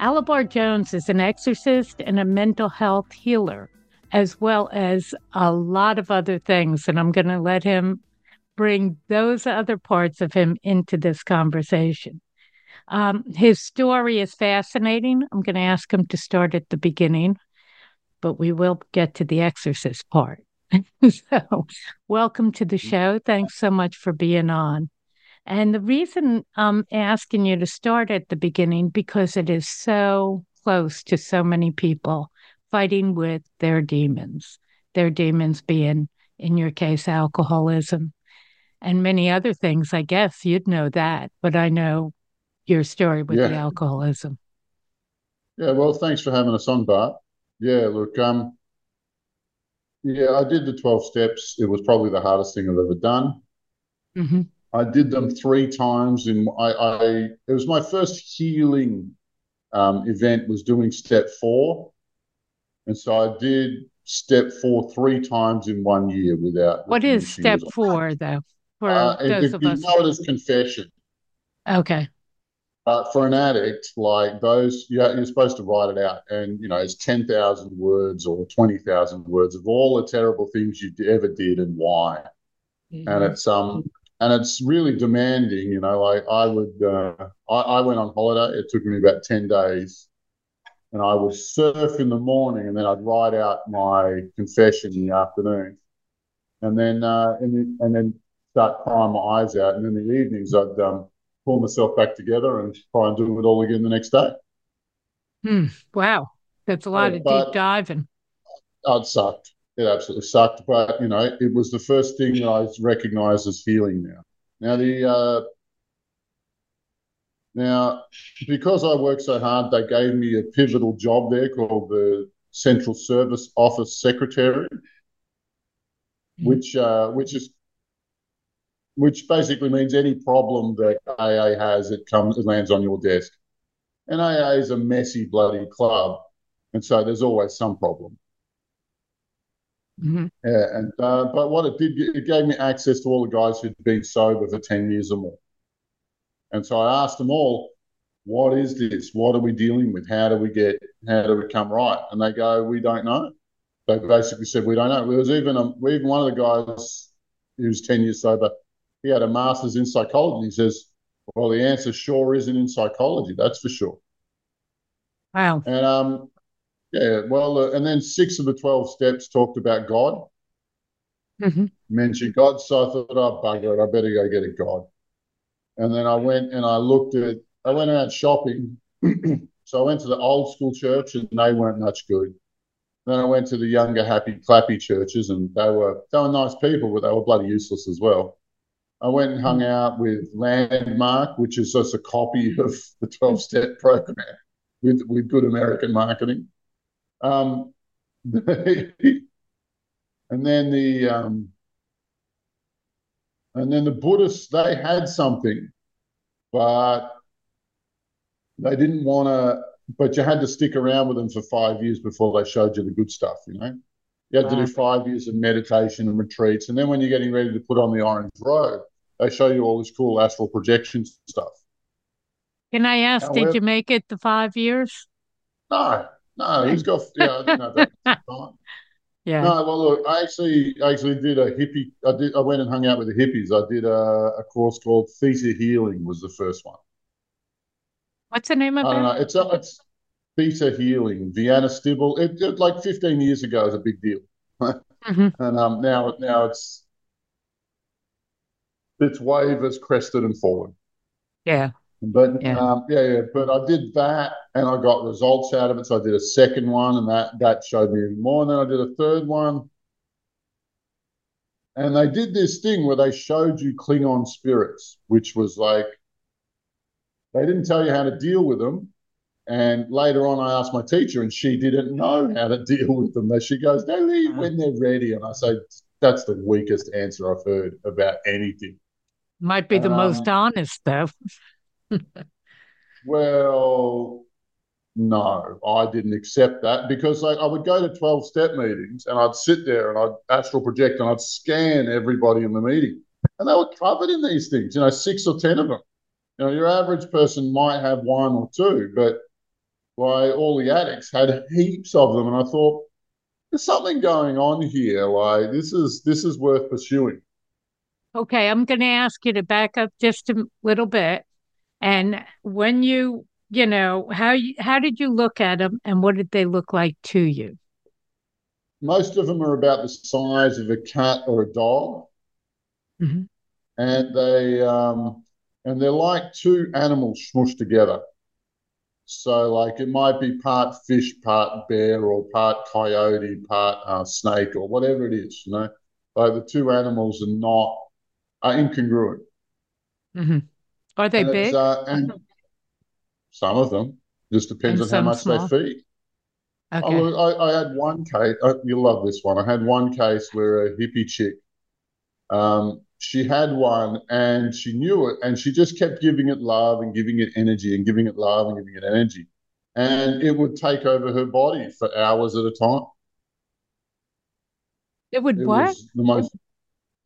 Alobar Jones is an exorcist and a mental health healer, as well as a lot of other things. And I'm going to let him bring those other parts of him into this conversation. Um, his story is fascinating. I'm going to ask him to start at the beginning, but we will get to the exorcist part. so, welcome to the show. Thanks so much for being on. And the reason I'm asking you to start at the beginning because it is so close to so many people fighting with their demons, their demons being, in your case, alcoholism and many other things. I guess you'd know that, but I know your story with yeah. the alcoholism. Yeah, well, thanks for having us on, Barb. Yeah, look, um, yeah, I did the 12 steps. It was probably the hardest thing I've ever done. Mm-hmm. I did them three times. In I, I it was my first healing um, event was doing step four, and so I did step four three times in one year without. What is step four though? For uh, those of you us, know it as confession. Okay. But for an addict, like those, yeah, you're supposed to write it out, and you know it's ten thousand words or twenty thousand words of all the terrible things you ever did and why. Mm-hmm. And it's um and it's really demanding. You know, like I would, uh, I, I, went on holiday. It took me about ten days, and I would surf in the morning, and then I'd write out my confession in the afternoon, and then uh, and, then, and then start crying my eyes out, and in the evenings I'd um, pull myself back together and try and do it all again the next day. Hmm. Wow, that's a lot of deep diving. I'd sucked it absolutely sucked. But you know, it was the first thing that I recognised as healing. Now, now the uh, now because I worked so hard, they gave me a pivotal job there called the Central Service Office Secretary, mm-hmm. which uh, which is which basically means any problem that AA has, it comes, it lands on your desk. And AA is a messy bloody club, and so there's always some problem. Mm-hmm. Yeah, and uh, but what it did, it gave me access to all the guys who'd been sober for ten years or more. And so I asked them all, "What is this? What are we dealing with? How do we get? How do we come right?" And they go, "We don't know." They basically said, "We don't know." There was even a, even one of the guys who was ten years sober. He had a master's in psychology. He says, "Well, the answer sure isn't in psychology. That's for sure." Wow. And um, yeah, well, uh, and then six of the 12 steps talked about God, mm-hmm. mentioned God. So I thought, oh, bugger it, I better go get a God. And then I went and I looked at, I went out shopping. so I went to the old school church and they weren't much good. Then I went to the younger, happy, clappy churches and they were, they were nice people, but they were bloody useless as well. I went and hung out with Landmark, which is just a copy of the 12 step program with, with good American marketing. Um, and then the um, and then the Buddhists they had something, but they didn't want to. But you had to stick around with them for five years before they showed you the good stuff. You know, you had to do five years of meditation and retreats, and then when you're getting ready to put on the orange robe, they show you all this cool astral projection stuff. Can I ask, However, did you make it the five years? No, no, he's got yeah. I know that. yeah. No, well, look, I actually actually did a hippie. I did. I went and hung out with the hippies. I did a, a course called Theta Healing. Was the first one. What's the name of it? I don't know. It's it's Theta Healing. Vianna Stibal. It, it, like 15 years ago was a big deal, mm-hmm. and um now now it's its wave has crested and fallen. Yeah. But yeah. Um, yeah, yeah, but I did that and I got results out of it. So I did a second one and that that showed me even more. And then I did a third one. And they did this thing where they showed you Klingon spirits, which was like they didn't tell you how to deal with them. And later on, I asked my teacher, and she didn't know how to deal with them. She goes, "They leave when they're ready." And I say, "That's the weakest answer I've heard about anything." Might be the um, most honest, though. well, no, I didn't accept that because like, I would go to 12 step meetings and I'd sit there and I'd astral project and I'd scan everybody in the meeting. And they were covered in these things, you know, six or 10 of them. You know, your average person might have one or two, but why all the addicts had heaps of them. And I thought, there's something going on here. Like this is this is worth pursuing. Okay, I'm going to ask you to back up just a little bit. And when you, you know, how you, how did you look at them, and what did they look like to you? Most of them are about the size of a cat or a dog, mm-hmm. and they um, and they're like two animals smushed together. So, like, it might be part fish, part bear, or part coyote, part uh, snake, or whatever it is. You know, like the two animals are not are incongruent. Mm-hmm. Are they and big? Uh, and some of them just depends and on how much small. they feed. Okay. I, I, had one case. Uh, you'll love this one. I had one case where a hippie chick, um, she had one and she knew it, and she just kept giving it love and giving it energy and giving it love and giving it energy, and it would take over her body for hours at a time. It would it what? the most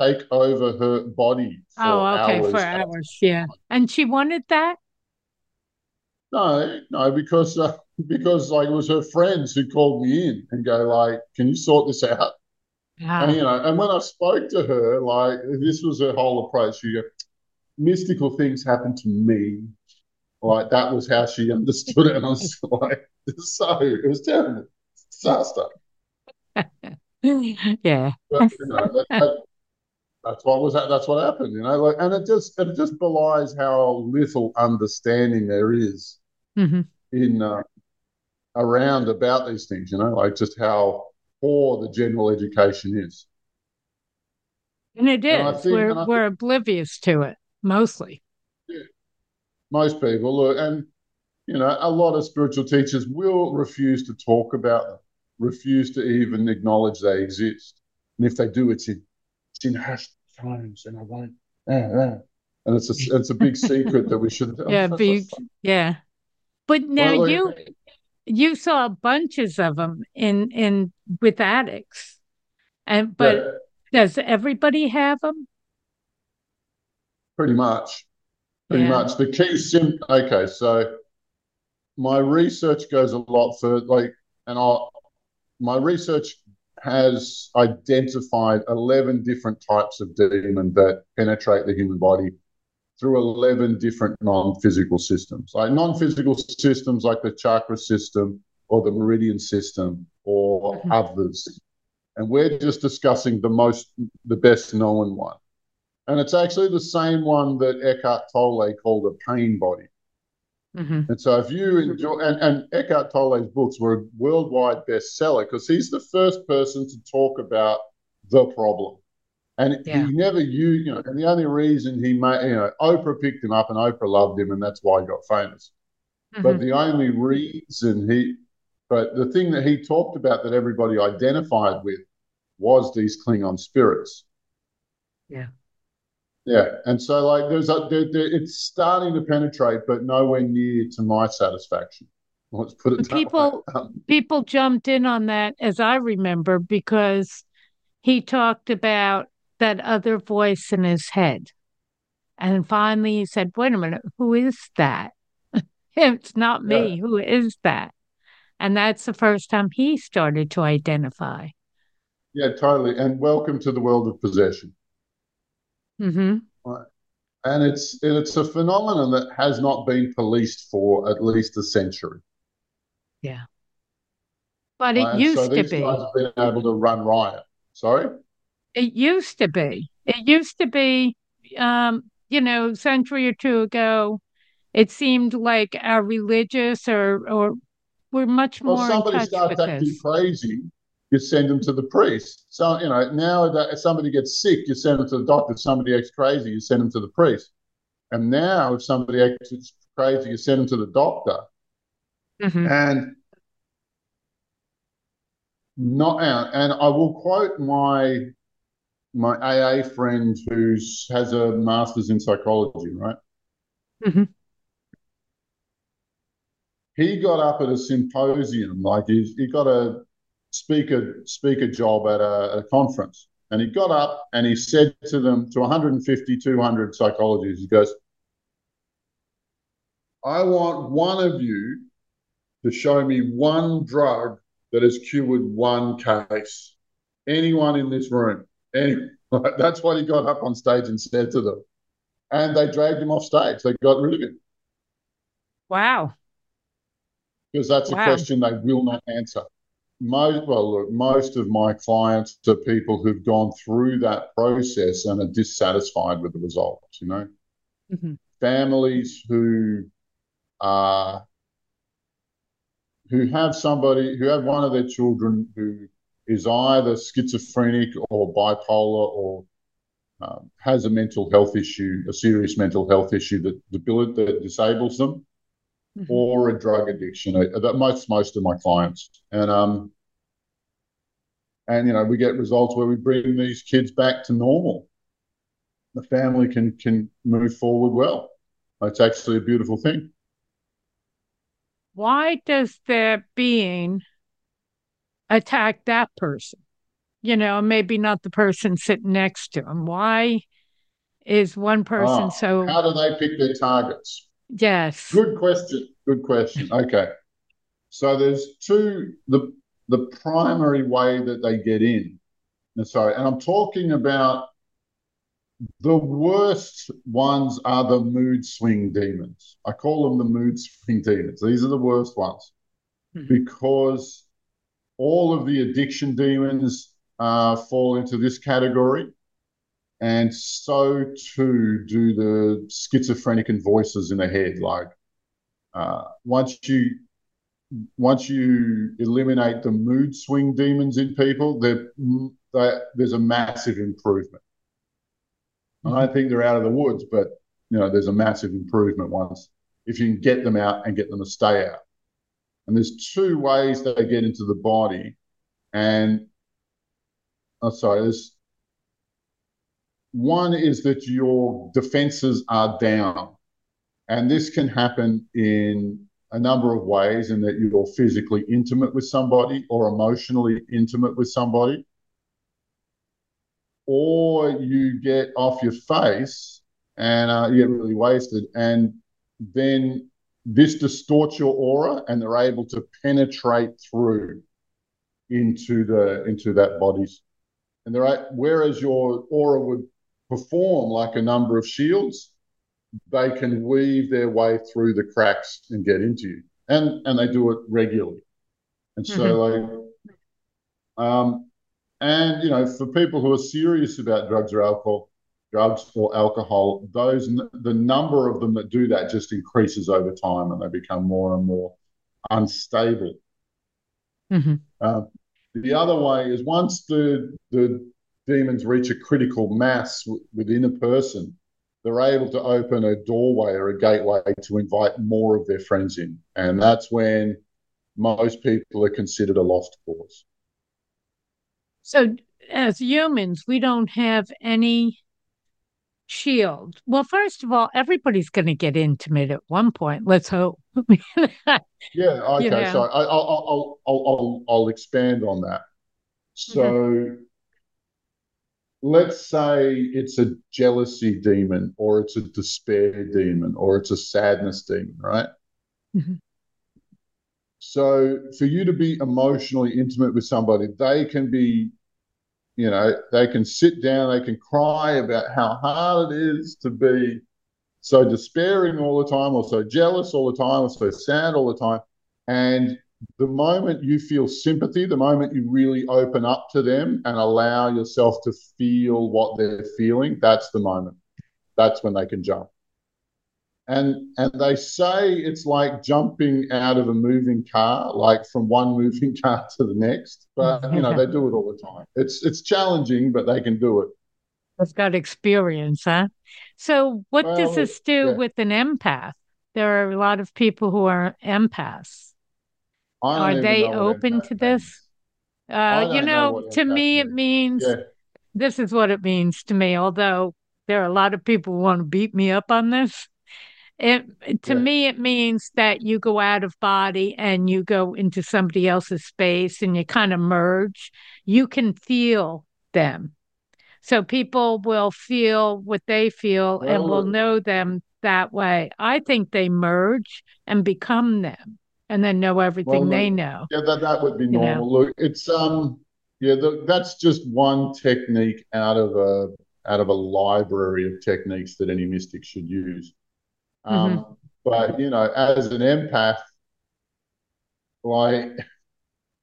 take over her body. oh, okay, hours for hours, yeah. And she wanted that. No, no, because uh, because like it was her friends who called me in and go like, "Can you sort this out?" Yeah. And you know, and when I spoke to her, like this was her whole approach. She go, mystical things happen to me. Like that was how she understood it. And I was like, so it was terrible. Disaster. yeah. But, you know, that, that, that's what was that's what happened, you know. Like, and it just it just belies how little understanding there is mm-hmm. in uh, around about these things, you know, like just how poor the general education is. And it is. And think, we're we're oblivious to it mostly. Yeah, most people, look, and you know, a lot of spiritual teachers will refuse to talk about them, refuse to even acknowledge they exist, and if they do, it's in in hushed times and I won't. Yeah yeah and it's a it's a big secret that we should. Yeah, big. Yeah, but now well, you you saw bunches of them in in with addicts, and but yeah. does everybody have them? Pretty much, pretty yeah. much. The key sim. Okay, so my research goes a lot further. Like, and I my research has identified 11 different types of demon that penetrate the human body through 11 different non-physical systems. Like non-physical systems like the chakra system or the meridian system or mm-hmm. others. And we're just discussing the most the best known one. And it's actually the same one that eckhart tolle called a pain body Mm-hmm. And so, if you enjoy, and, and Eckhart Tolle's books were a worldwide bestseller because he's the first person to talk about the problem. And yeah. he never used, you know, and the only reason he made, you know, Oprah picked him up and Oprah loved him, and that's why he got famous. Mm-hmm. But the only reason he, but the thing that he talked about that everybody identified with was these Klingon spirits. Yeah. Yeah, and so like there's a there, there, it's starting to penetrate, but nowhere near to my satisfaction. Let's put it. People um, people jumped in on that, as I remember, because he talked about that other voice in his head, and finally he said, "Wait a minute, who is that? it's not me. Yeah. Who is that?" And that's the first time he started to identify. Yeah, totally. And welcome to the world of possession. Mm-hmm. And it's it's a phenomenon that has not been policed for at least a century. Yeah. But it used so to be. Guys have been able to run riot. Sorry? It used to be. It used to be, um, you know, a century or two ago, it seemed like our religious or, or we're much more. Well, somebody starts acting crazy you send them to the priest. So, you know, now that if somebody gets sick, you send them to the doctor. If somebody acts crazy, you send them to the priest. And now, if somebody acts crazy, you send them to the doctor. Mm-hmm. And not out. and I will quote my my AA friend who's has a master's in psychology, right? Mm-hmm. He got up at a symposium, like he, he got a speaker speaker job at a, a conference, and he got up and he said to them, to 150, 200 psychologists, he goes, I want one of you to show me one drug that has cured one case. Anyone in this room. Any, that's what he got up on stage and said to them. And they dragged him off stage. They got rid of him. Wow. Because that's wow. a question they will not answer. Most, well, look, most of my clients are people who've gone through that process and are dissatisfied with the results, you know. Mm-hmm. Families who are who have somebody who have one of their children who is either schizophrenic or bipolar or um, has a mental health issue, a serious mental health issue that, that disables them, mm-hmm. or a drug addiction. That most most of my clients, and um, and you know we get results where we bring these kids back to normal. The family can can move forward well. It's actually a beautiful thing why does that being attack that person? You know, maybe not the person sitting next to him. Why is one person oh, so. How do they pick their targets? Yes. Good question. Good question. Okay. So there's two the the primary way that they get in. Sorry, and I'm talking about the worst ones are the mood swing demons. I call them the mood swing demons. These are the worst ones mm-hmm. because all of the addiction demons uh, fall into this category. And so too do the schizophrenic and voices in the head. Like uh, once you once you eliminate the mood swing demons in people, there's a massive improvement. I don't think they're out of the woods, but you know, there's a massive improvement once if you can get them out and get them to stay out. And there's two ways they get into the body, and oh, sorry, there's one is that your defenses are down, and this can happen in a number of ways in that you're physically intimate with somebody or emotionally intimate with somebody or you get off your face and uh, you get really wasted, and then this distorts your aura, and they're able to penetrate through into the into that body's, and they're whereas your aura would perform like a number of shields, they can weave their way through the cracks and get into you, and and they do it regularly, and so mm-hmm. like. Um, and you know, for people who are serious about drugs or alcohol, drugs or alcohol, those the number of them that do that just increases over time, and they become more and more unstable. Mm-hmm. Uh, the other way is once the the demons reach a critical mass w- within a person, they're able to open a doorway or a gateway to invite more of their friends in, and that's when most people are considered a lost cause. So, as humans, we don't have any shield. Well, first of all, everybody's going to get intimate at one point. Let's hope. yeah. Okay. You know. So I, will I'll, I'll, I'll, I'll expand on that. So mm-hmm. Let's say it's a jealousy demon, or it's a despair demon, or it's a sadness demon, right? Mm-hmm. So for you to be emotionally intimate with somebody, they can be, you know, they can sit down, they can cry about how hard it is to be so despairing all the time, or so jealous all the time, or so sad all the time. And the moment you feel sympathy, the moment you really open up to them and allow yourself to feel what they're feeling, that's the moment. That's when they can jump. And and they say it's like jumping out of a moving car like from one moving car to the next but you know they do it all the time. It's it's challenging but they can do it. It's got experience huh? So what well, does this do yeah. with an empath? There are a lot of people who are empaths Are they open to this? Uh, you know, know to me, means. it means yeah. this is what it means to me. Although there are a lot of people who want to beat me up on this. It to yeah. me, it means that you go out of body and you go into somebody else's space and you kind of merge. You can feel them. So people will feel what they feel well, and will know them that way. I think they merge and become them and then know everything well, they know. Yeah, that, that would be normal. Look, it's um yeah, the, that's just one technique out of a out of a library of techniques that any mystic should use. Um, mm-hmm. But you know, as an empath, like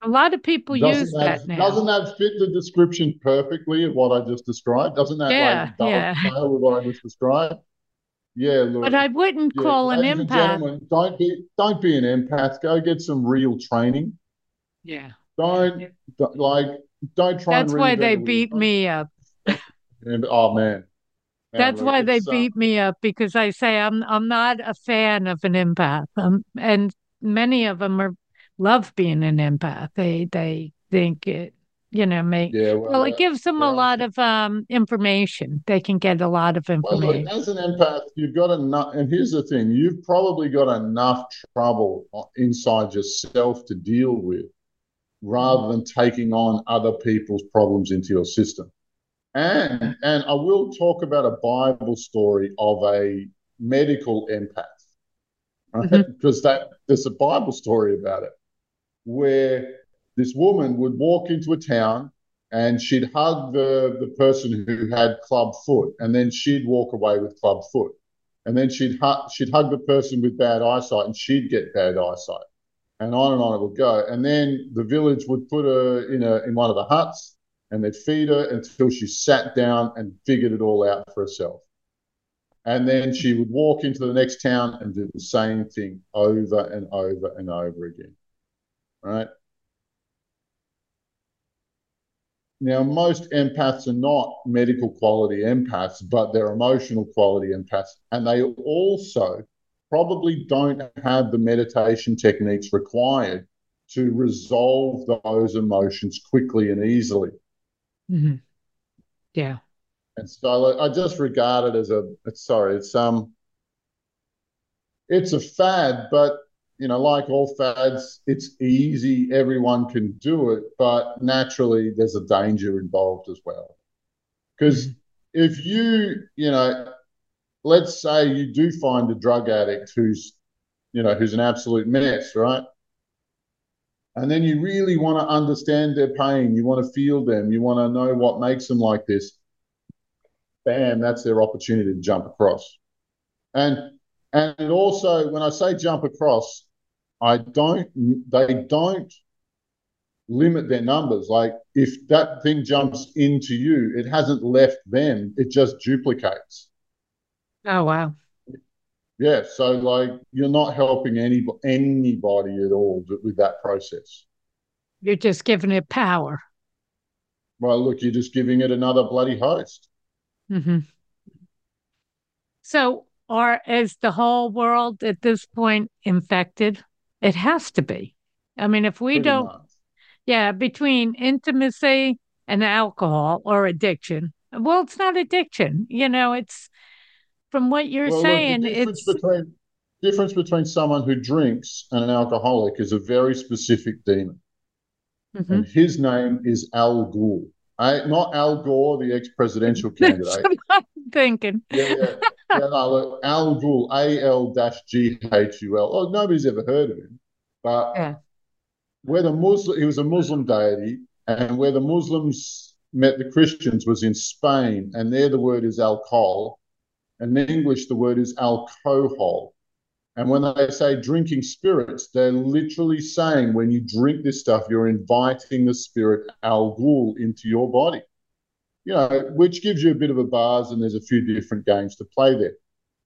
a lot of people use that, that now. Doesn't that fit the description perfectly of what I just described? Doesn't that yeah, like yeah. with what I just described? Yeah, look, but I wouldn't yeah, call an empath. Don't be don't be an empath. Go get some real training. Yeah. Don't, don't like don't try. That's why they beat me up. and, oh man. That's why they uh, beat me up because I say I'm I'm not a fan of an empath, um, and many of them are love being an empath. They they think it you know make yeah, well, well it uh, gives them yeah. a lot of um information they can get a lot of information well, look, as an empath you've got enough and here's the thing you've probably got enough trouble inside yourself to deal with rather than taking on other people's problems into your system and and i will talk about a bible story of a medical empath right? mm-hmm. because that there's a bible story about it where this woman would walk into a town and she'd hug the, the person who had club foot, and then she'd walk away with club foot. And then she'd, hu- she'd hug the person with bad eyesight, and she'd get bad eyesight. And on and on it would go. And then the village would put her in, a, in one of the huts, and they'd feed her until she sat down and figured it all out for herself. And then she would walk into the next town and do the same thing over and over and over again. Right? Now, most empaths are not medical quality empaths, but they're emotional quality empaths. And they also probably don't have the meditation techniques required to resolve those emotions quickly and easily. Mm-hmm. Yeah. And so I just regard it as a, sorry, it's um, it's a fad, but you know, like all fads, it's easy, everyone can do it, but naturally there's a danger involved as well. Because mm-hmm. if you, you know, let's say you do find a drug addict who's, you know, who's an absolute mess, right? And then you really want to understand their pain, you want to feel them, you want to know what makes them like this. Bam, that's their opportunity to jump across. And and also, when I say jump across, I don't, they don't limit their numbers. Like if that thing jumps into you, it hasn't left them, it just duplicates. Oh, wow. Yeah. So, like, you're not helping any, anybody at all with that process. You're just giving it power. Well, look, you're just giving it another bloody host. Mm-hmm. So, are is the whole world at this point infected? It has to be. I mean, if we Pretty don't, much. yeah, between intimacy and alcohol or addiction, well, it's not addiction. You know, it's from what you're well, saying. Look, it's between difference between someone who drinks and an alcoholic is a very specific demon, mm-hmm. and his name is Al Gore. I, not Al Gore, the ex-presidential candidate. I'm thinking. Yeah, yeah no, Al Ghul, A L G H U L. Oh, nobody's ever heard of him, but yeah. where the Muslim, he was a Muslim deity, and where the Muslims met the Christians was in Spain, and there the word is alcohol, and in English the word is alcohol. And when they say drinking spirits, they're literally saying when you drink this stuff, you're inviting the spirit Al Ghul into your body you know, which gives you a bit of a buzz, and there's a few different games to play there.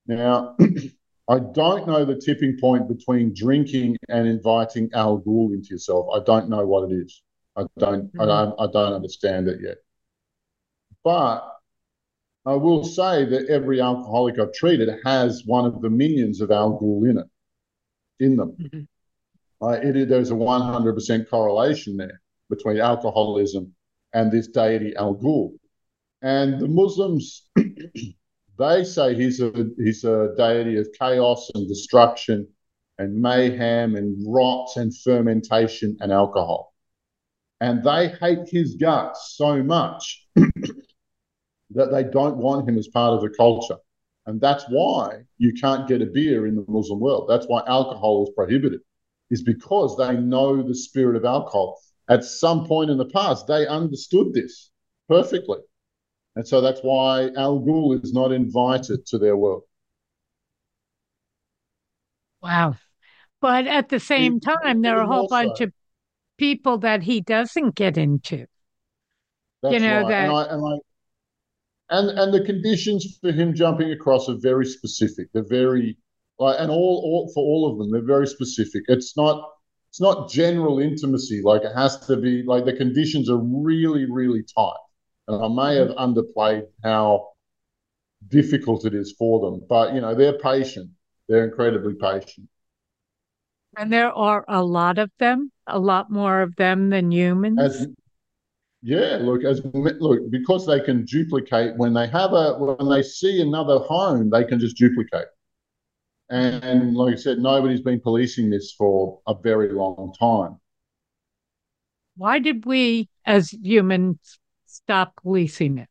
Now, I don't know the tipping point between drinking and inviting Al Ghul into yourself. I don't know what it is. I don't. Mm-hmm. I don't. I don't understand it yet. But I will say that every alcoholic I've treated has one of the minions of Al Ghul in it, in them. Mm-hmm. Uh, it, there's a 100% correlation there between alcoholism and this deity Al Ghul. And the Muslims, they say he's a he's a deity of chaos and destruction and mayhem and rot and fermentation and alcohol. And they hate his guts so much that they don't want him as part of the culture. And that's why you can't get a beer in the Muslim world. That's why alcohol is prohibited, is because they know the spirit of alcohol. At some point in the past, they understood this perfectly. And so that's why Al Ghul is not invited to their world. Wow. But at the same time, there are a whole bunch of people that he doesn't get into. That's you know right. that and, I, and, I, and and the conditions for him jumping across are very specific. They're very like and all, all for all of them, they're very specific. It's not it's not general intimacy. Like it has to be like the conditions are really, really tight. And I may have underplayed how difficult it is for them. But you know, they're patient. They're incredibly patient. And there are a lot of them, a lot more of them than humans. As, yeah, look, as look, because they can duplicate when they have a when they see another home, they can just duplicate. And, and like I said, nobody's been policing this for a very long time. Why did we, as humans, stop policing it?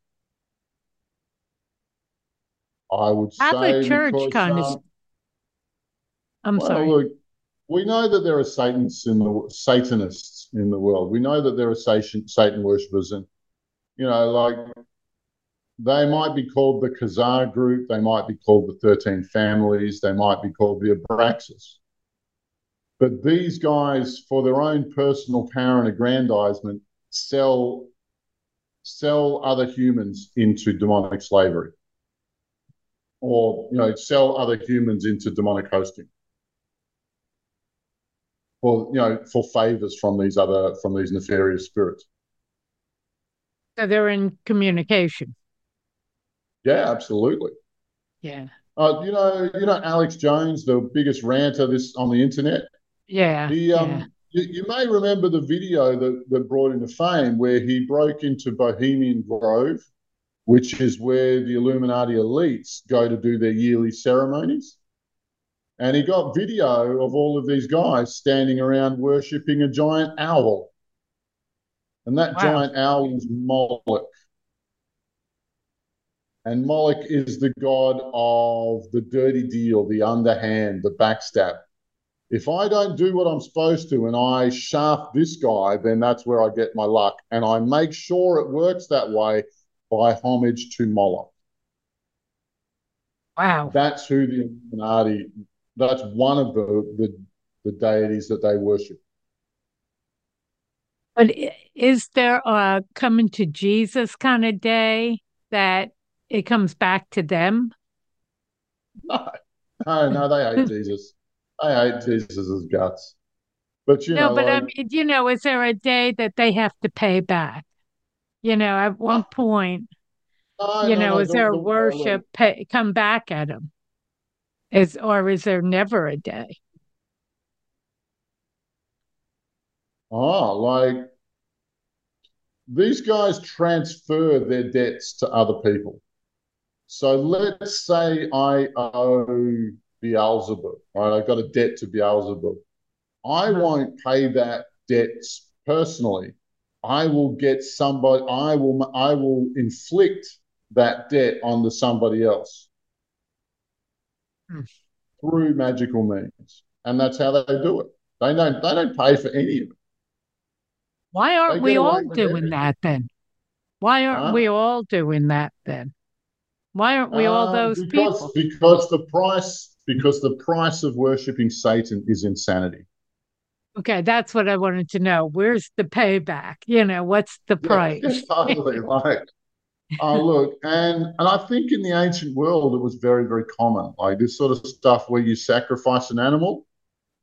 I would Catholic say Church kind of. Um, I'm well, sorry. Look, we know that there are Satanists in the Satanists in the world. We know that there are Satan, Satan worshippers, and you know, like they might be called the Khazar group, they might be called the Thirteen Families, they might be called the Abraxas. But these guys, for their own personal power and aggrandizement, sell sell other humans into demonic slavery, or you know, sell other humans into demonic hosting for you know for favors from these other from these nefarious spirits. So they're in communication. Yeah, absolutely. Yeah. Uh, you know, you know Alex Jones, the biggest ranter this on the internet. Yeah. He um yeah. You, you, may remember the video that, that brought him to fame where he broke into Bohemian Grove, which is where the Illuminati elites go to do their yearly ceremonies. And he got video of all of these guys standing around worshipping a giant owl. And that wow. giant owl is Moloch. And Moloch is the god of the dirty deal, the underhand, the backstab. If I don't do what I'm supposed to and I shaft this guy, then that's where I get my luck. And I make sure it works that way by homage to Moloch. Wow. That's who the Illuminati that's one of the, the, the deities that they worship. But is there a coming to Jesus kind of day that it comes back to them? No, no, no they hate Jesus. They hate Jesus' guts. But you no, know, but like, I mean, you know, is there a day that they have to pay back? You know, at one ah. point, no, you no, know, is there a worship pay, come back at them? Is or is there never a day? Oh, like these guys transfer their debts to other people. So let's say I owe Beelzebub, right? I've got a debt to Beelzebub. I uh-huh. won't pay that debt personally. I will get somebody, I will I will inflict that debt onto somebody else hmm. through magical means, and that's how they do it. They don't they don't pay for any of it. Why aren't we all doing everything. that then? Why aren't huh? we all doing that then? Why aren't we all uh, those because, people? Because the price because the price of worshiping Satan is insanity. Okay, that's what I wanted to know. Where's the payback? You know, what's the price? Yeah, totally. like oh look, and and I think in the ancient world it was very very common, like this sort of stuff where you sacrifice an animal.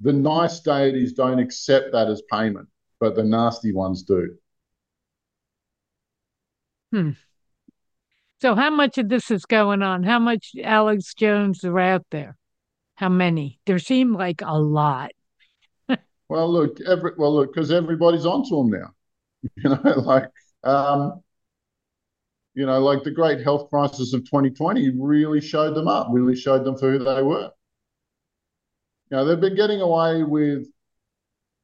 The nice deities don't accept that as payment, but the nasty ones do. Hmm. So, how much of this is going on? How much Alex Jones are out there? How many? There seem like a lot. Well, look, every well, look, because everybody's onto them now. You know, like um, you know, like the great health crisis of 2020 really showed them up, really showed them for who they were. You know, they've been getting away with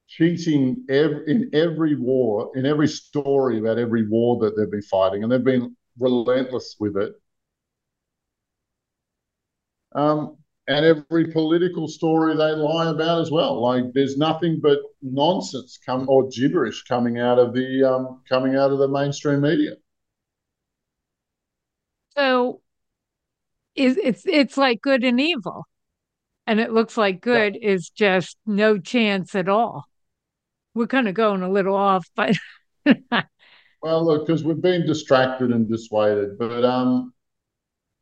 cheating in every war, in every story about every war that they've been fighting, and they've been relentless with it. Um, and every political story they lie about as well. Like there's nothing but nonsense come or gibberish coming out of the um, coming out of the mainstream media. So, is it's it's like good and evil, and it looks like good yeah. is just no chance at all. We're kind of going a little off, but. well, look, because we've been distracted and dissuaded, but um,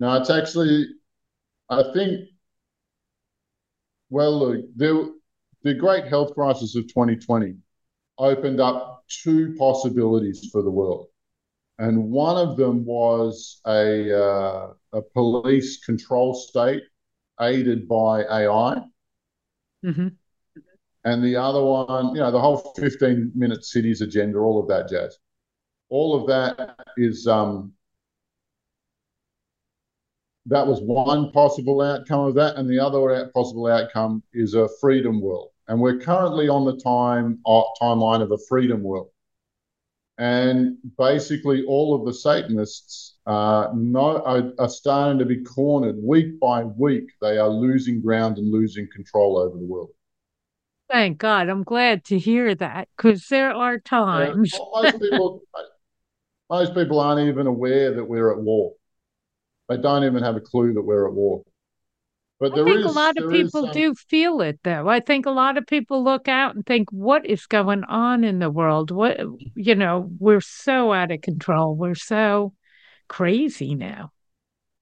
no, it's actually, I think well, look, the, the great health crisis of 2020 opened up two possibilities for the world. And one of them was a, uh, a police control state aided by AI. Mm-hmm. And the other one, you know, the whole 15 minute cities agenda, all of that jazz. All of that is um, that was one possible outcome of that, and the other possible outcome is a freedom world. And we're currently on the time uh, timeline of a freedom world. And basically, all of the Satanists uh, are, are starting to be cornered week by week. They are losing ground and losing control over the world. Thank God. I'm glad to hear that because there are times. Yeah, most people, most people aren't even aware that we're at war. They don't even have a clue that we're at war. But I think is, a lot of people some... do feel it, though. I think a lot of people look out and think, "What is going on in the world? What you know? We're so out of control. We're so crazy now."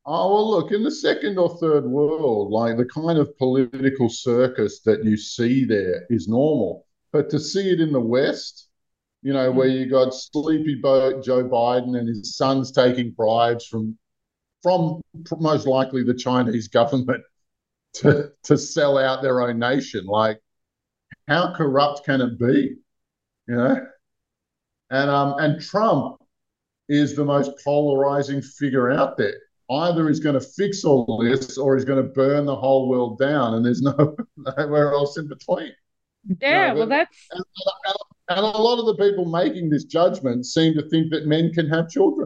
Oh well, look in the second or third world, like the kind of political circus that you see there is normal, but to see it in the West, you know, mm-hmm. where you got sleepy boat Joe Biden and his sons taking bribes from from most likely the Chinese government to, to sell out their own nation. Like, how corrupt can it be? You know? And um and Trump is the most polarizing figure out there. Either he's going to fix all this or he's going to burn the whole world down, and there's no nowhere else in between. Yeah, you know, well, that's and, and, and a lot of the people making this judgment seem to think that men can have children.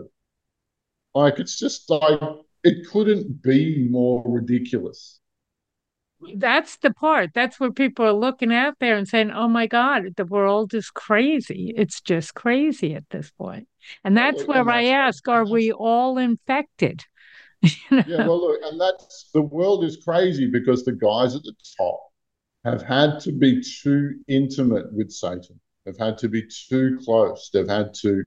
Like it's just like it couldn't be more ridiculous. That's the part. That's where people are looking out there and saying, "Oh my God, the world is crazy. It's just crazy at this point." And that's well, where and that's, I ask, "Are we all infected?" you know? Yeah, well, look, and that's the world is crazy because the guys at the top have had to be too intimate with Satan. They've had to be too close. They've had to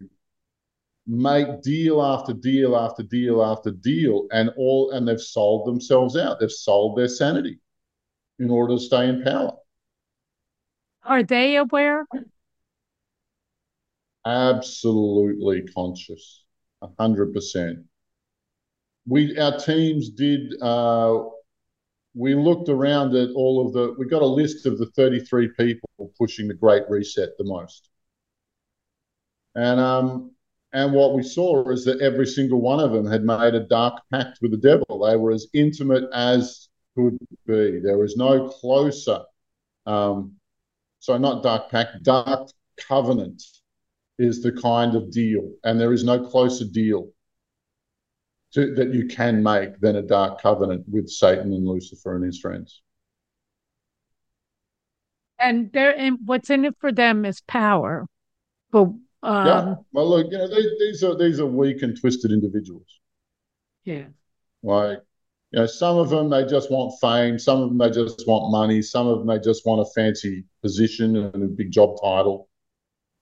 make deal after deal after deal after deal and all and they've sold themselves out. They've sold their sanity in order to stay in power. Are they aware? Absolutely conscious. 100% we our teams did uh, we looked around at all of the we got a list of the 33 people pushing the great reset the most. And um and what we saw is that every single one of them had made a dark pact with the devil. They were as intimate as could be. There was no closer. Um, so, not dark pact, dark covenant is the kind of deal. And there is no closer deal to, that you can make than a dark covenant with Satan and Lucifer and his friends. And and what's in it for them is power. But um, yeah. Well, look, you know, these, these are these are weak and twisted individuals. Yeah. Like, you know, some of them they just want fame. Some of them they just want money. Some of them they just want a fancy position and a big job title.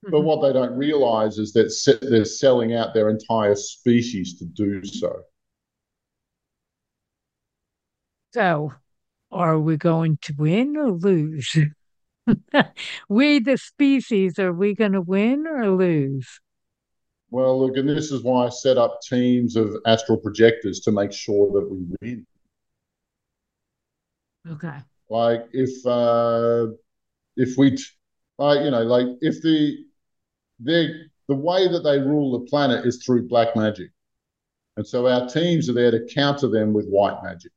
Mm-hmm. But what they don't realize is that they're selling out their entire species to do so. So, are we going to win or lose? we, the species, are we going to win or lose? Well, look, and this is why I set up teams of astral projectors to make sure that we win. Okay. Like if uh, if we like you know, like if the they the way that they rule the planet is through black magic, and so our teams are there to counter them with white magic.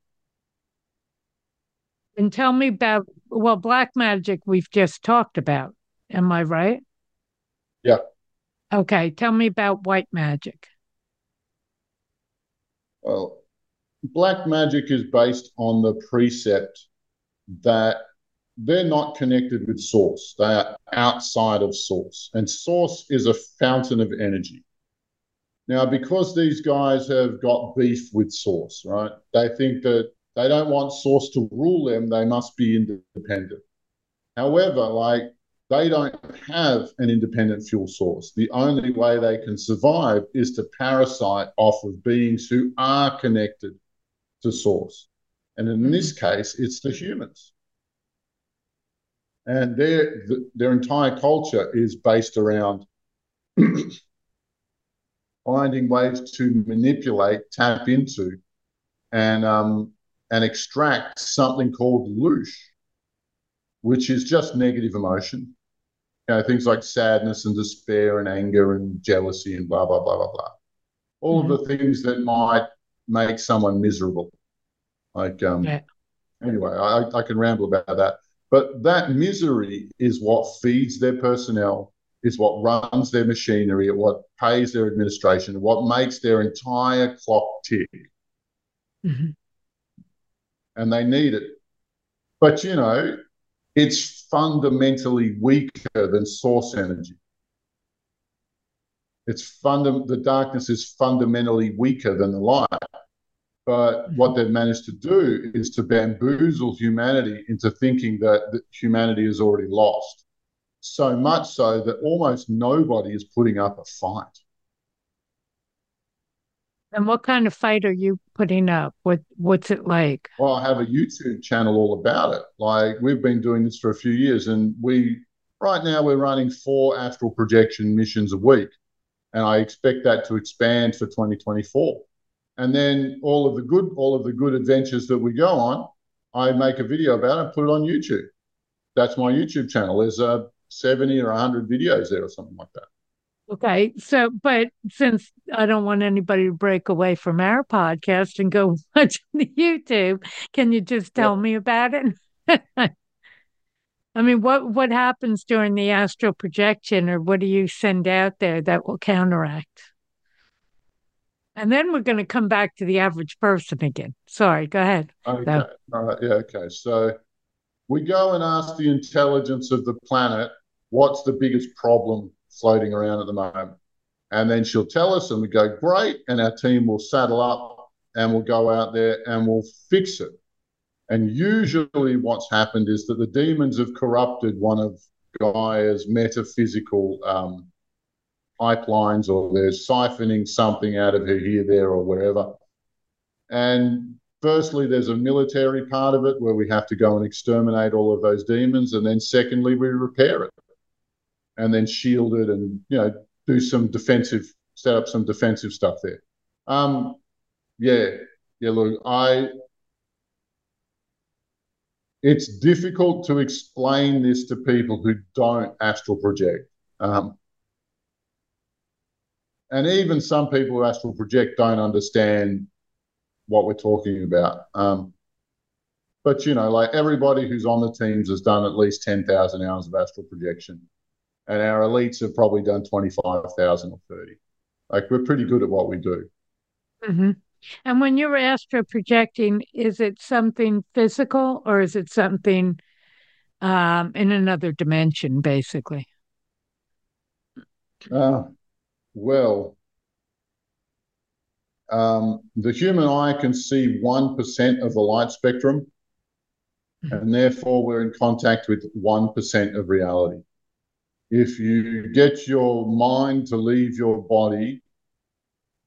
And tell me about well, black magic we've just talked about. Am I right? Yeah. Okay, tell me about white magic. Well, black magic is based on the precept that they're not connected with source. They are outside of source. And source is a fountain of energy. Now, because these guys have got beef with source, right? They think that they don't want source to rule them, they must be independent. However, like they don't have an independent fuel source. The only way they can survive is to parasite off of beings who are connected to source. And in this case, it's the humans. And their, their entire culture is based around finding ways to manipulate, tap into, and um, and extract something called loosh, which is just negative emotion. You know, things like sadness and despair and anger and jealousy and blah blah blah blah blah. All mm-hmm. of the things that might make someone miserable. Like um yeah. anyway, I, I can ramble about that. But that misery is what feeds their personnel, is what runs their machinery, what pays their administration, what makes their entire clock tick. Mm-hmm. And they need it. But, you know, it's fundamentally weaker than source energy. It's funda- the darkness is fundamentally weaker than the light. But what they've managed to do is to bamboozle humanity into thinking that, that humanity is already lost. So much so that almost nobody is putting up a fight. And what kind of fight are you putting up? What what's it like? Well, I have a YouTube channel all about it. Like we've been doing this for a few years, and we right now we're running four astral projection missions a week, and I expect that to expand for 2024 and then all of the good all of the good adventures that we go on i make a video about it and put it on youtube that's my youtube channel there's uh, 70 or 100 videos there or something like that okay so but since i don't want anybody to break away from our podcast and go watch the youtube can you just tell me about it I mean, what what happens during the astral projection, or what do you send out there that will counteract? And then we're going to come back to the average person again. Sorry, go ahead. Okay. Right. Yeah. Okay. So we go and ask the intelligence of the planet what's the biggest problem floating around at the moment. And then she'll tell us, and we go, great. And our team will saddle up and we'll go out there and we'll fix it. And usually, what's happened is that the demons have corrupted one of Gaia's metaphysical um, pipelines or they're siphoning something out of her here, there, or wherever. And firstly, there's a military part of it where we have to go and exterminate all of those demons. And then secondly, we repair it and then shield it and, you know, do some defensive, set up some defensive stuff there. Um, yeah, yeah, look, I, it's difficult to explain this to people who don't astral project. Um, and even some people who astral project don't understand what we're talking about. Um, but you know, like everybody who's on the teams has done at least ten thousand hours of astral projection, and our elites have probably done twenty five thousand or thirty. Like we're pretty good at what we do. Mm-hmm. And when you're astral projecting, is it something physical or is it something um, in another dimension, basically? Uh, well, um, the human eye can see 1% of the light spectrum, mm-hmm. and therefore we're in contact with 1% of reality. If you get your mind to leave your body,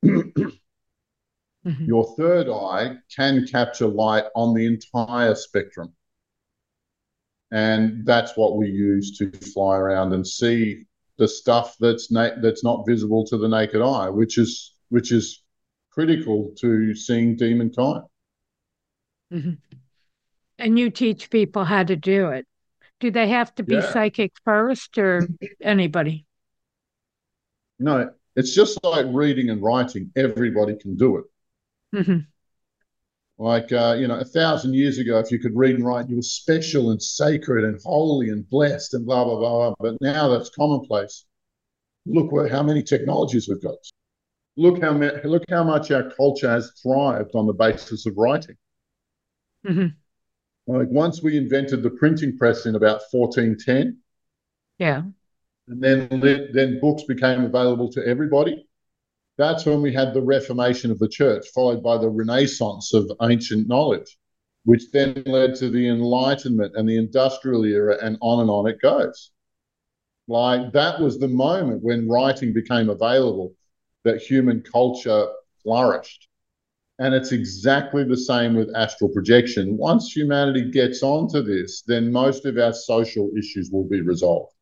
mm-hmm. your third eye can capture light on the entire spectrum. And that's what we use to fly around and see the stuff that's na- that's not visible to the naked eye, which is which is critical to seeing demon time. Mm-hmm. And you teach people how to do it. Do they have to be yeah. psychic first or anybody? No, it's just like reading and writing. Everybody can do it. Mm-hmm. Like, uh, you know, a thousand years ago, if you could read and write, you were special and sacred and holy and blessed and blah, blah, blah. blah. But now that's commonplace. Look where, how many technologies we've got. Look how, look how much our culture has thrived on the basis of writing. Mm-hmm. Like once we invented the printing press in about 1410. Yeah. And then, then books became available to everybody. That's when we had the Reformation of the church, followed by the Renaissance of ancient knowledge, which then led to the Enlightenment and the Industrial era, and on and on it goes. Like that was the moment when writing became available, that human culture flourished. And it's exactly the same with astral projection. Once humanity gets onto this, then most of our social issues will be resolved.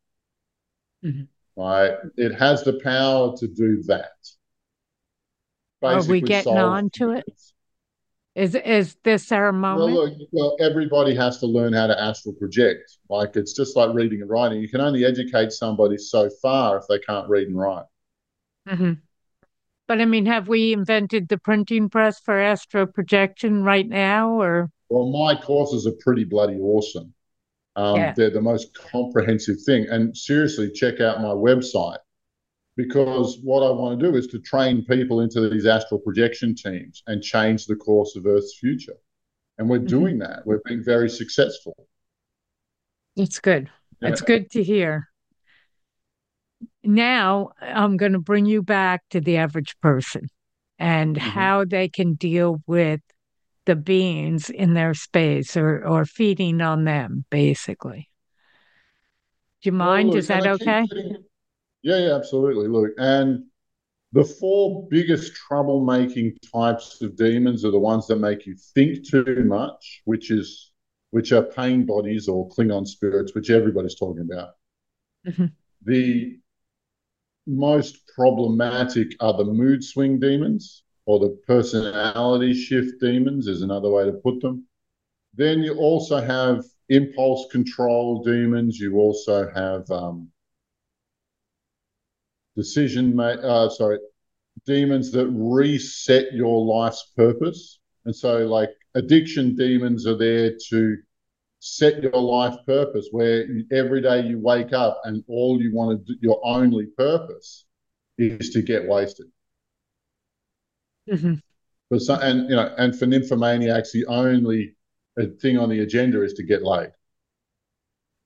Mm-hmm. Right? It has the power to do that. Are we getting on to it? Is is this our moment? Well, look, well, everybody has to learn how to astral project. Like it's just like reading and writing. You can only educate somebody so far if they can't read and write. Mm-hmm. But I mean, have we invented the printing press for astro projection right now, or? Well, my courses are pretty bloody awesome. Um, yeah. They're the most comprehensive thing. And seriously, check out my website because what I want to do is to train people into these astral projection teams and change the course of Earth's future. And we're mm-hmm. doing that. We're being very successful. It's good. Yeah. It's good to hear. Now I'm going to bring you back to the average person and mm-hmm. how they can deal with the beings in their space or, or feeding on them, basically. Do you mind? Well, look, Is that okay? Yeah, yeah, absolutely. Look, and the four biggest troublemaking types of demons are the ones that make you think too much, which is which are pain bodies or Klingon spirits, which everybody's talking about. Mm-hmm. The most problematic are the mood swing demons or the personality shift demons, is another way to put them. Then you also have impulse control demons. You also have um, decision uh, sorry demons that reset your life's purpose and so like addiction demons are there to set your life purpose where every day you wake up and all you want to do your only purpose is to get wasted mm-hmm. for some, and you know and for nymphomaniacs the only thing on the agenda is to get laid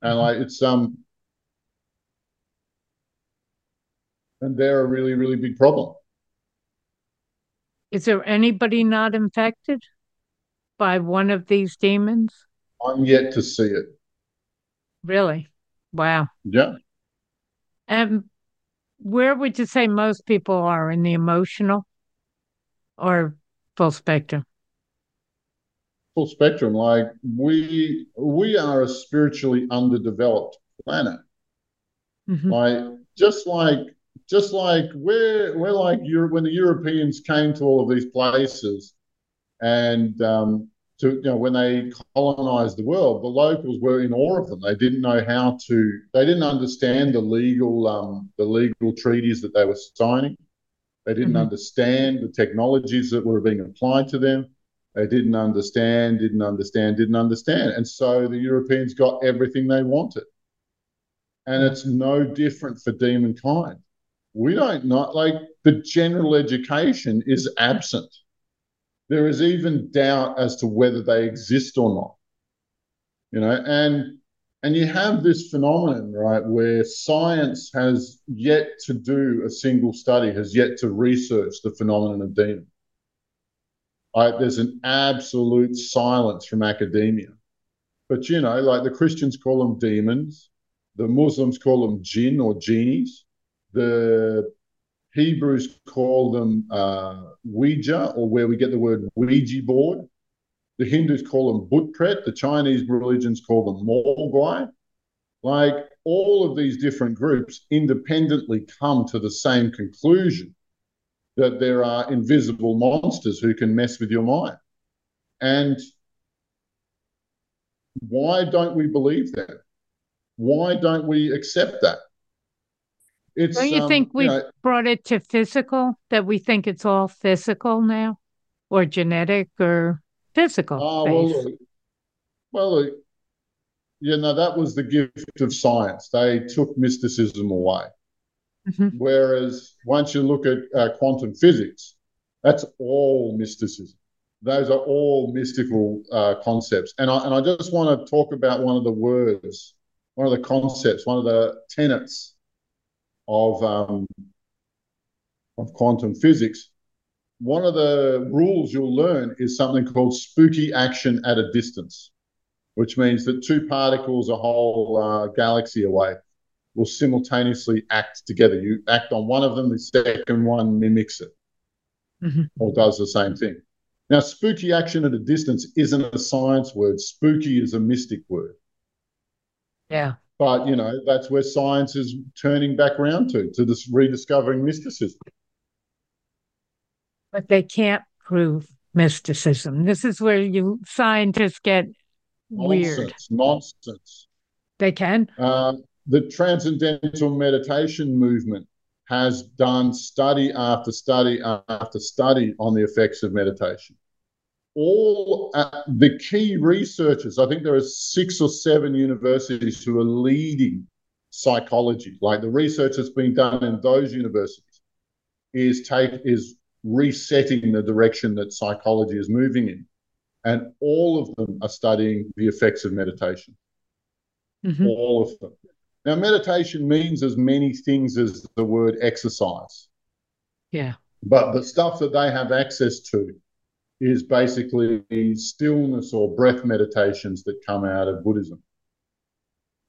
and mm-hmm. like it's um and they're a really, really big problem. Is there anybody not infected by one of these demons? I'm yet to see it. Really? Wow. Yeah. And where would you say most people are in the emotional or full spectrum? Full spectrum. Like we we are a spiritually underdeveloped planet. Mm-hmm. Like just like just like we're we're like Europe when the Europeans came to all of these places, and um, to you know when they colonized the world, the locals were in awe of them. They didn't know how to. They didn't understand the legal um, the legal treaties that they were signing. They didn't mm-hmm. understand the technologies that were being applied to them. They didn't understand, didn't understand, didn't understand, and so the Europeans got everything they wanted. And it's no different for demon kind we don't know, like the general education is absent. There is even doubt as to whether they exist or not. You know, and and you have this phenomenon, right, where science has yet to do a single study, has yet to research the phenomenon of demons. Right? There's an absolute silence from academia. But you know, like the Christians call them demons, the Muslims call them jinn or genies the Hebrews call them uh, Ouija, or where we get the word Ouija board. The Hindus call them Butpret. The Chinese religions call them Mogwai. Like all of these different groups independently come to the same conclusion that there are invisible monsters who can mess with your mind. And why don't we believe that? Why don't we accept that? It's, don't you um, think we know, brought it to physical? That we think it's all physical now, or genetic, or physical? Oh well, well, you know that was the gift of science. They took mysticism away. Mm-hmm. Whereas once you look at uh, quantum physics, that's all mysticism. Those are all mystical uh, concepts. And I, and I just want to talk about one of the words, one of the concepts, one of the tenets of, um, of quantum physics. One of the rules you'll learn is something called spooky action at a distance, which means that two particles a whole uh, galaxy away will simultaneously act together. You act on one of them, the second one mimics it mm-hmm. or does the same thing. Now, spooky action at a distance isn't a science word. Spooky is a mystic word. Yeah. But, you know, that's where science is turning back around to, to this rediscovering mysticism. But they can't prove mysticism. This is where you scientists get nonsense, weird. Nonsense. They can? Uh, the transcendental meditation movement has done study after study after study on the effects of meditation. All uh, the key researchers, I think there are six or seven universities who are leading psychology. Like the research that's being done in those universities is take is resetting the direction that psychology is moving in, and all of them are studying the effects of meditation. Mm-hmm. All of them. Now, meditation means as many things as the word exercise. Yeah. But the stuff that they have access to is basically stillness or breath meditations that come out of Buddhism.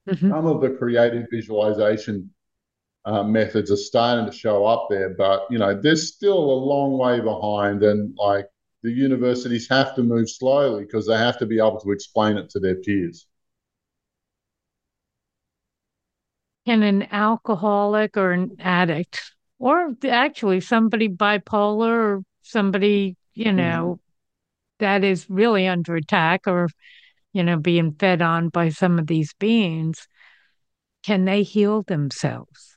Mm-hmm. Some of the creative visualization uh, methods are starting to show up there, but you know, they're still a long way behind, and like the universities have to move slowly because they have to be able to explain it to their peers. can an alcoholic or an addict, or actually somebody bipolar or somebody, you know, mm-hmm. that is really under attack or, you know, being fed on by some of these beings, can they heal themselves?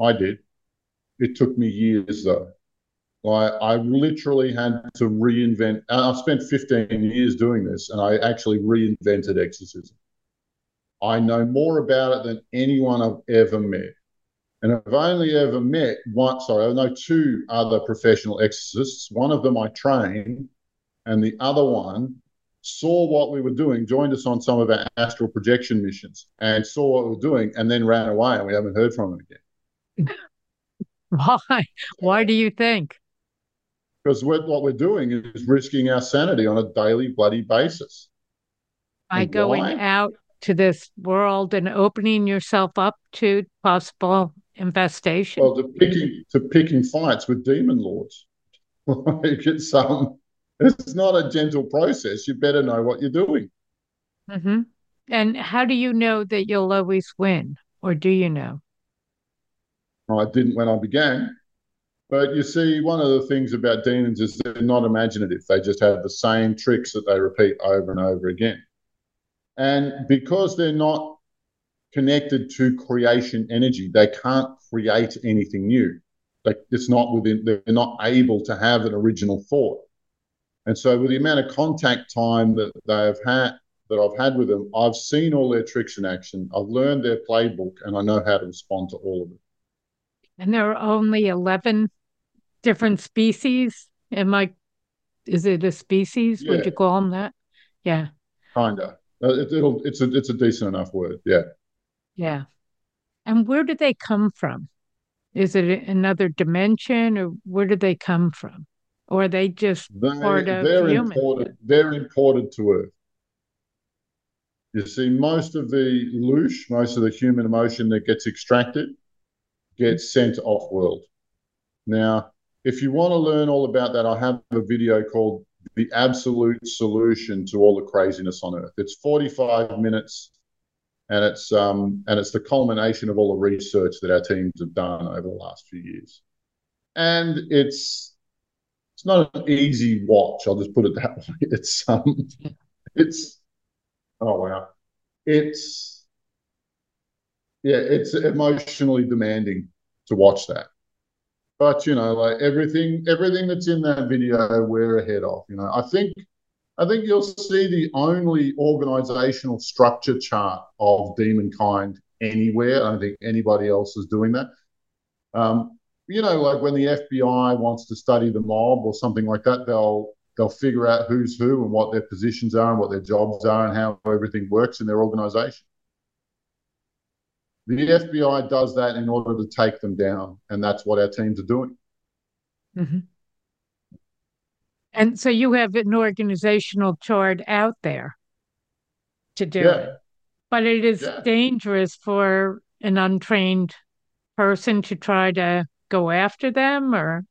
I did. It took me years though. I, I literally had to reinvent. I've spent 15 years doing this, and I actually reinvented exorcism. I know more about it than anyone I've ever met. And I've only ever met one, sorry, I know two other professional exorcists. One of them I trained, and the other one saw what we were doing, joined us on some of our astral projection missions, and saw what we were doing, and then ran away, and we haven't heard from him again. Why? Why do you think? Because what we're doing is risking our sanity on a daily bloody basis. By and going why? out to this world and opening yourself up to possible infestation? Well, to picking to picking fights with demon lords. like it's um, it's not a gentle process. You better know what you're doing. Mm-hmm. And how do you know that you'll always win, or do you know? I didn't when I began. But you see, one of the things about demons is they're not imaginative. They just have the same tricks that they repeat over and over again. And because they're not connected to creation energy, they can't create anything new. Like it's not within, they're not able to have an original thought. And so, with the amount of contact time that they've had, that I've had with them, I've seen all their tricks in action. I've learned their playbook, and I know how to respond to all of it. And there are only eleven different species. Am I? Is it a species? Yeah. Would you call them that? Yeah. Kinda. Uh, it, will it's a it's a decent enough word. Yeah. Yeah. And where do they come from? Is it another dimension, or where do they come from? Or are they just they, part of they're human? Imported, they're imported to Earth. You see, most of the loosh, most of the human emotion that gets extracted, gets sent off world. Now, if you want to learn all about that, I have a video called the absolute solution to all the craziness on earth. It's 45 minutes and it's um, and it's the culmination of all the research that our teams have done over the last few years. And it's it's not an easy watch. I'll just put it that way. It's um, it's oh wow, it's yeah, it's emotionally demanding to watch that. But you know, like everything, everything that's in that video, we're ahead of. You know, I think, I think you'll see the only organizational structure chart of Demonkind anywhere. I don't think anybody else is doing that. Um, you know, like when the FBI wants to study the mob or something like that, they'll they'll figure out who's who and what their positions are and what their jobs are and how everything works in their organization. The FBI does that in order to take them down, and that's what our teams are doing. Mm-hmm. And so you have an organizational chart out there to do yeah. it, but it is yeah. dangerous for an untrained person to try to go after them, or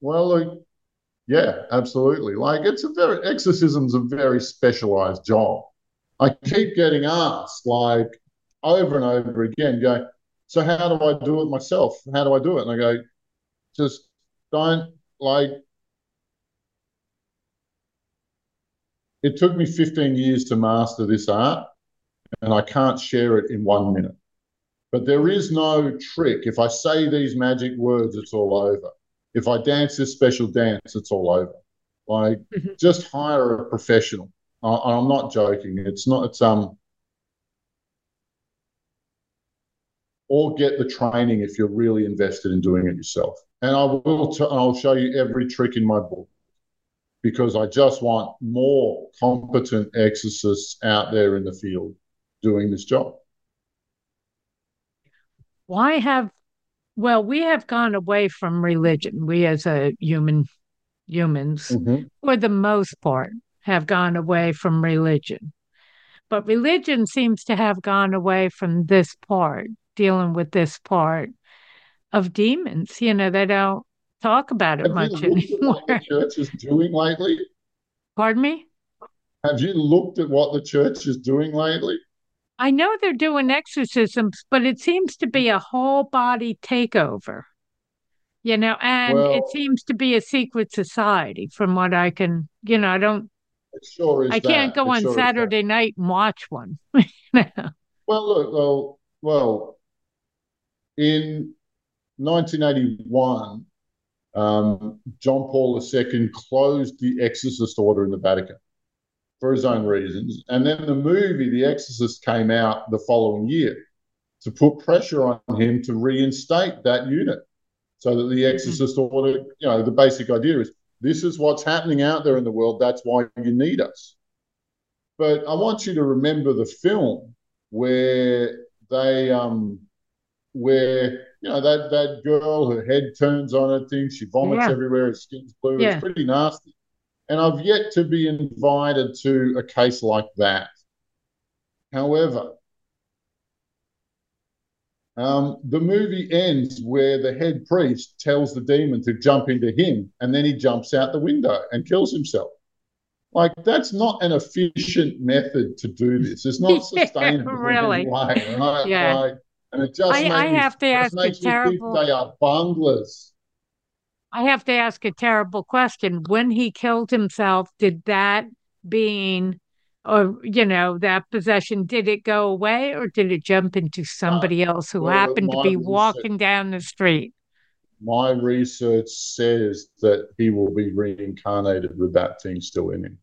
well, like, yeah, absolutely. Like it's a very exorcism's a very specialized job. I keep getting asked, like, over and over again, go, so how do I do it myself? How do I do it? And I go, just don't like. It took me 15 years to master this art, and I can't share it in one minute. But there is no trick. If I say these magic words, it's all over. If I dance this special dance, it's all over. Like, mm-hmm. just hire a professional. I, I'm not joking. It's not. It's um. or get the training if you're really invested in doing it yourself. And I will t- I'll show you every trick in my book because I just want more competent exorcists out there in the field doing this job. Why have well, we have gone away from religion. We as a human humans, mm-hmm. for the most part, have gone away from religion. But religion seems to have gone away from this part dealing with this part of demons. You know, they don't talk about it Have much anymore. the church is doing lately? Pardon me? Have you looked at what the church is doing lately? I know they're doing exorcisms, but it seems to be a whole body takeover. You know, and well, it seems to be a secret society from what I can, you know, I don't sure I can't go it on sure Saturday night and watch one. Well, look, well, well, in 1981, um, John Paul II closed the Exorcist order in the Vatican for his own reasons. And then the movie, The Exorcist, came out the following year to put pressure on him to reinstate that unit so that the Exorcist mm-hmm. order, you know, the basic idea is this is what's happening out there in the world. That's why you need us. But I want you to remember the film where they um, where you know that that girl, her head turns on her thing, she vomits yeah. everywhere, her skin's blue. Yeah. It's pretty nasty. And I've yet to be invited to a case like that. However, um, the movie ends where the head priest tells the demon to jump into him, and then he jumps out the window and kills himself. Like that's not an efficient method to do this. It's not sustainable. yeah, really? Way, right? Yeah. Like, and it just I, I have to ask a terrible. They are bunglers. I have to ask a terrible question. When he killed himself, did that being, or you know, that possession, did it go away, or did it jump into somebody uh, else who well, happened to be research, walking down the street? My research says that he will be reincarnated with that thing still in him.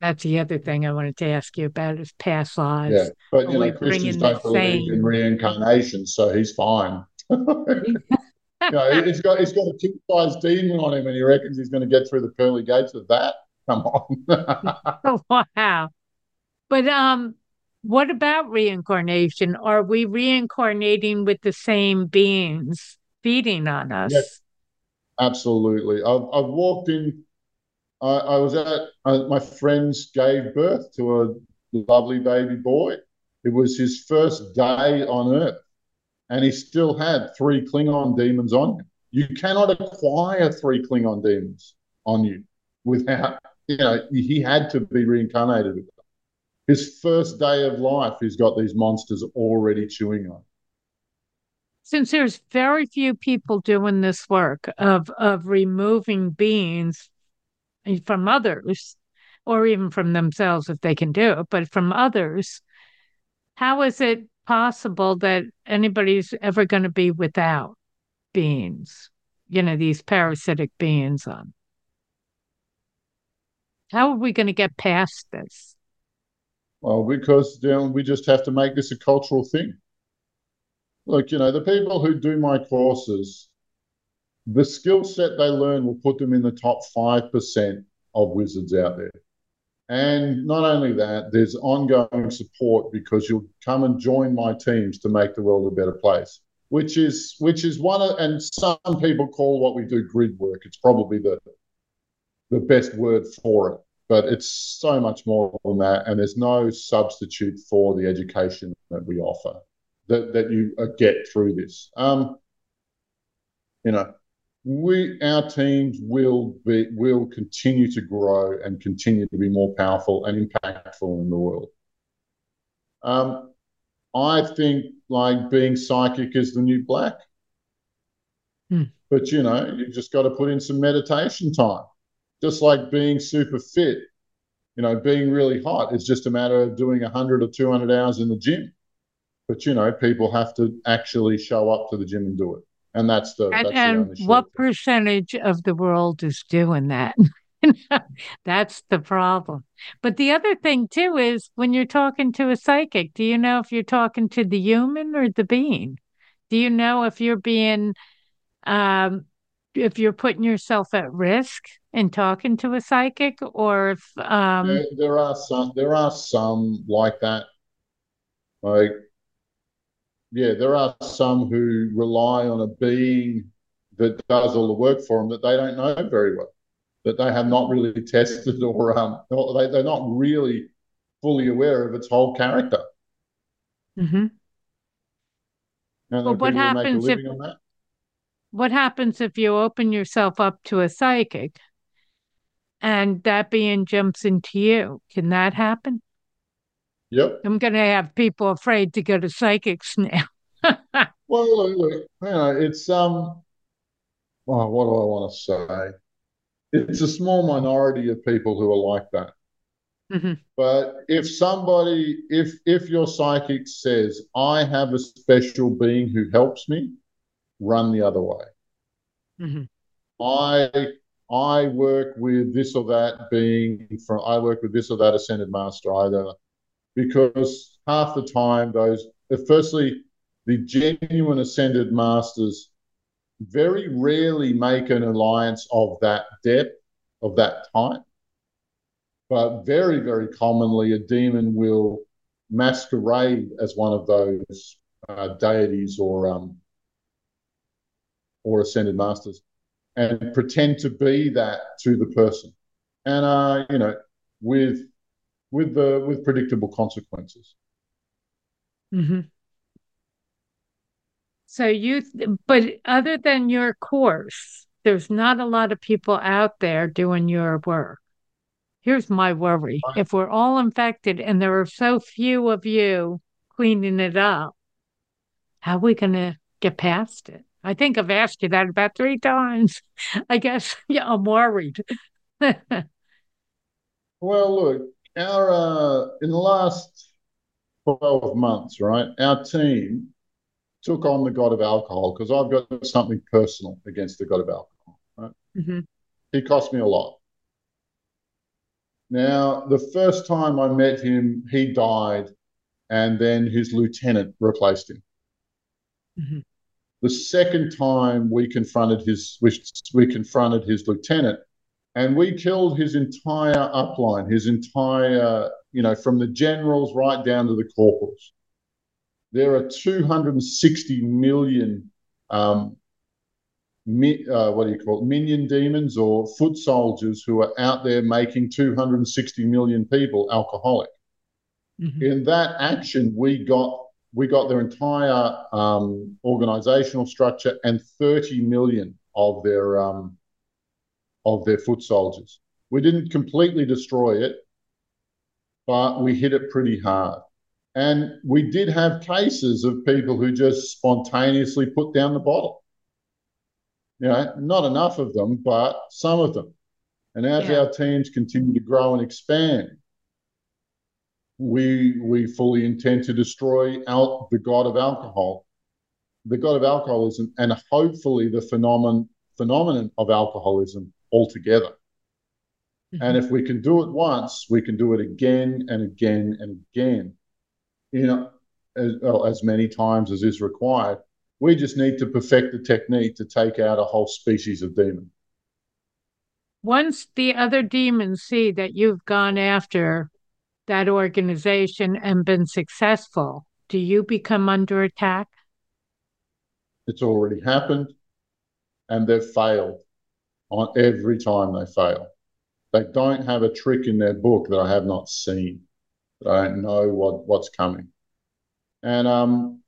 That's the other thing I wanted to ask you about is past lives. Yeah, but you know, Christians don't believe in reincarnation, so he's fine. you know, he's got he's got a king-sized demon on him, and he reckons he's going to get through the pearly gates of that. Come on. wow. But um, what about reincarnation? Are we reincarnating with the same beings feeding on us? Yes, absolutely. I've I've walked in I, I was at uh, my friends gave birth to a lovely baby boy. It was his first day on Earth, and he still had three Klingon demons on him. You cannot acquire three Klingon demons on you without, you know, he had to be reincarnated with them. His first day of life, he's got these monsters already chewing on. Since there's very few people doing this work of of removing beings from others, or even from themselves if they can do it, but from others, how is it possible that anybody's ever going to be without beings, you know, these parasitic beings on. How are we going to get past this? Well, because know, we just have to make this a cultural thing. Look, you know, the people who do my courses, the skill set they learn will put them in the top 5% of wizards out there. And not only that, there's ongoing support because you'll come and join my teams to make the world a better place, which is which is one of and some people call what we do grid work. It's probably the the best word for it, but it's so much more than that. And there's no substitute for the education that we offer that that you uh, get through this. Um, you know, we our teams will be will continue to grow and continue to be more powerful and impactful in the world. Um, I think like being psychic is the new black. Hmm. But you know, you just got to put in some meditation time. Just like being super fit, you know, being really hot. It's just a matter of doing 100 or 200 hours in the gym. But you know, people have to actually show up to the gym and do it and that's the and, that's and the what percentage of the world is doing that? That's the problem. But the other thing too is when you're talking to a psychic do you know if you're talking to the human or the being? Do you know if you're being um if you're putting yourself at risk in talking to a psychic or if um there, there are some there are some like that. Like yeah, there are some who rely on a being that does all the work for them that they don't know very well, that they have not really tested or um, they, they're not really fully aware of its whole character. Mm-hmm. And what happens if what happens if you open yourself up to a psychic and that being jumps into you? Can that happen? Yep. I'm going to have people afraid to go to psychics now. well, look, you know, it's um, well, what do I want to say? It's a small minority of people who are like that. Mm-hmm. But if somebody, if if your psychic says, "I have a special being who helps me," run the other way. Mm-hmm. I I work with this or that being from I work with this or that ascended master either because half the time those firstly the genuine ascended masters very rarely make an alliance of that depth of that type. But very very commonly a demon will masquerade as one of those uh, deities or um, or ascended masters and pretend to be that to the person. And uh, you know with with the with predictable consequences. Mm-hmm. So you, but other than your course, there's not a lot of people out there doing your work. Here's my worry: if we're all infected and there are so few of you cleaning it up, how are we going to get past it? I think I've asked you that about three times. I guess yeah, I'm worried. well, look, our uh, in the last 12 months, right, our team took on the god of alcohol because I've got something personal against the god of alcohol. Right? Mm-hmm. He cost me a lot. Now, the first time I met him, he died, and then his lieutenant replaced him. Mm-hmm. The second time we confronted his we, we confronted his lieutenant, and we killed his entire upline, his entire, you know, from the generals right down to the corporals. There are 260 million, um, mi- uh, what do you call it, minion demons or foot soldiers who are out there making 260 million people alcoholic. Mm-hmm. In that action, we got we got their entire um, organizational structure and 30 million of their um, of their foot soldiers. We didn't completely destroy it, but we hit it pretty hard. And we did have cases of people who just spontaneously put down the bottle. You know, not enough of them, but some of them. And as yeah. our teams continue to grow and expand, we we fully intend to destroy out the god of alcohol, the god of alcoholism, and hopefully the phenomenon phenomenon of alcoholism altogether. Mm-hmm. And if we can do it once, we can do it again and again and again, you know, as, well, as many times as is required. We just need to perfect the technique to take out a whole species of demon. Once the other demons see that you've gone after that organization and been successful, do you become under attack? It's already happened and they've failed on every time they fail. They don't have a trick in their book that I have not seen. That I don't know what, what's coming. And um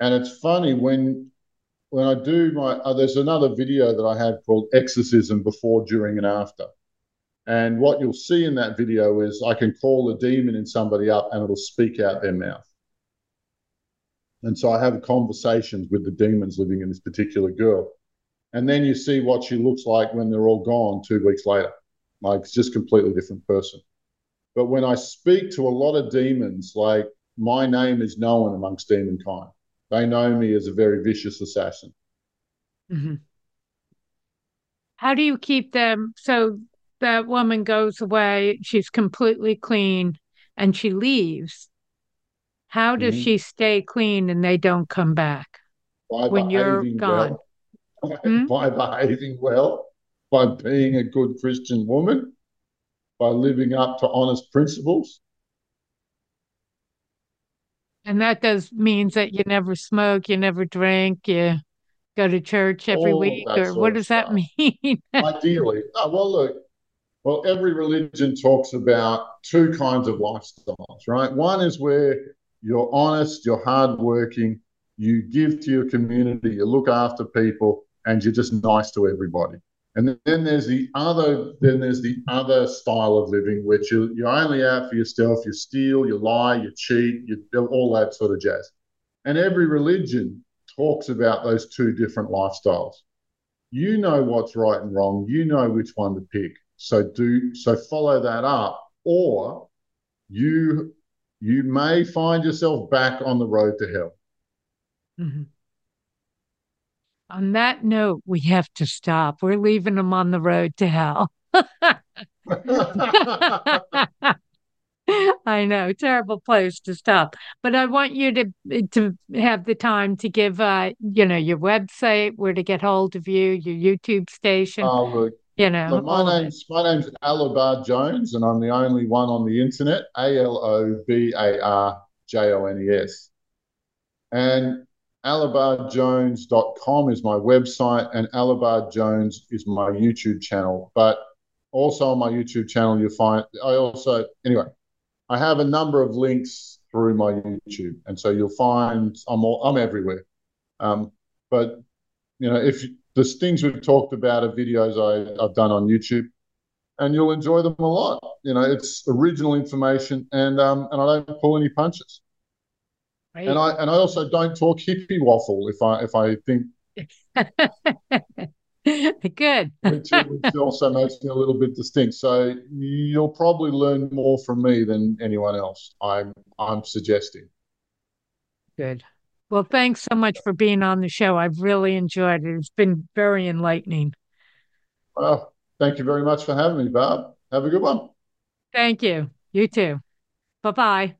and it's funny when when I do my uh, there's another video that I have called exorcism before, during, and after. And what you'll see in that video is I can call a demon in somebody up and it'll speak out their mouth. And so I have conversations with the demons living in this particular girl. And then you see what she looks like when they're all gone two weeks later. Like it's just completely different person. But when I speak to a lot of demons, like my name is known amongst demon kind. They know me as a very vicious assassin. Mm-hmm. How do you keep them? So that woman goes away, she's completely clean, and she leaves. How does mm-hmm. she stay clean and they don't come back by when you're gone? Well. Hmm? By behaving well by being a good Christian woman, by living up to honest principles. And that does means that you never smoke, you never drink, you go to church every All week, or what does that mean? Ideally, oh, well, look, well, every religion talks about two kinds of lifestyles, right? One is where you're honest, you're hardworking, you give to your community, you look after people, and you're just nice to everybody. And then there's the other, then there's the other style of living, which you, you're only out for yourself. You steal, you lie, you cheat, you all that sort of jazz. And every religion talks about those two different lifestyles. You know what's right and wrong. You know which one to pick. So do so. Follow that up, or you you may find yourself back on the road to hell. Mm-hmm. On that note, we have to stop. We're leaving them on the road to hell. I know, terrible place to stop. But I want you to to have the time to give, uh, you know, your website, where to get hold of you, your YouTube station. Oh, look, you know, look, my name's my name's Alobar Jones, and I'm the only one on the internet. A L O B A R J O N E S. And alobarjones.com is my website, and Alobar Jones is my YouTube channel. But also on my YouTube channel, you'll find I also anyway, I have a number of links through my YouTube, and so you'll find I'm all, I'm everywhere. Um, but you know, if the things we've talked about are videos I, I've done on YouTube, and you'll enjoy them a lot. You know, it's original information, and um, and I don't pull any punches. Right. And I and I also don't talk hippie waffle if I if I think good. which, which, also makes me a little bit distinct. So you'll probably learn more from me than anyone else. I'm I'm suggesting. Good. Well, thanks so much for being on the show. I've really enjoyed it. It's been very enlightening. Well, thank you very much for having me, Barb. Have a good one. Thank you. You too. Bye bye.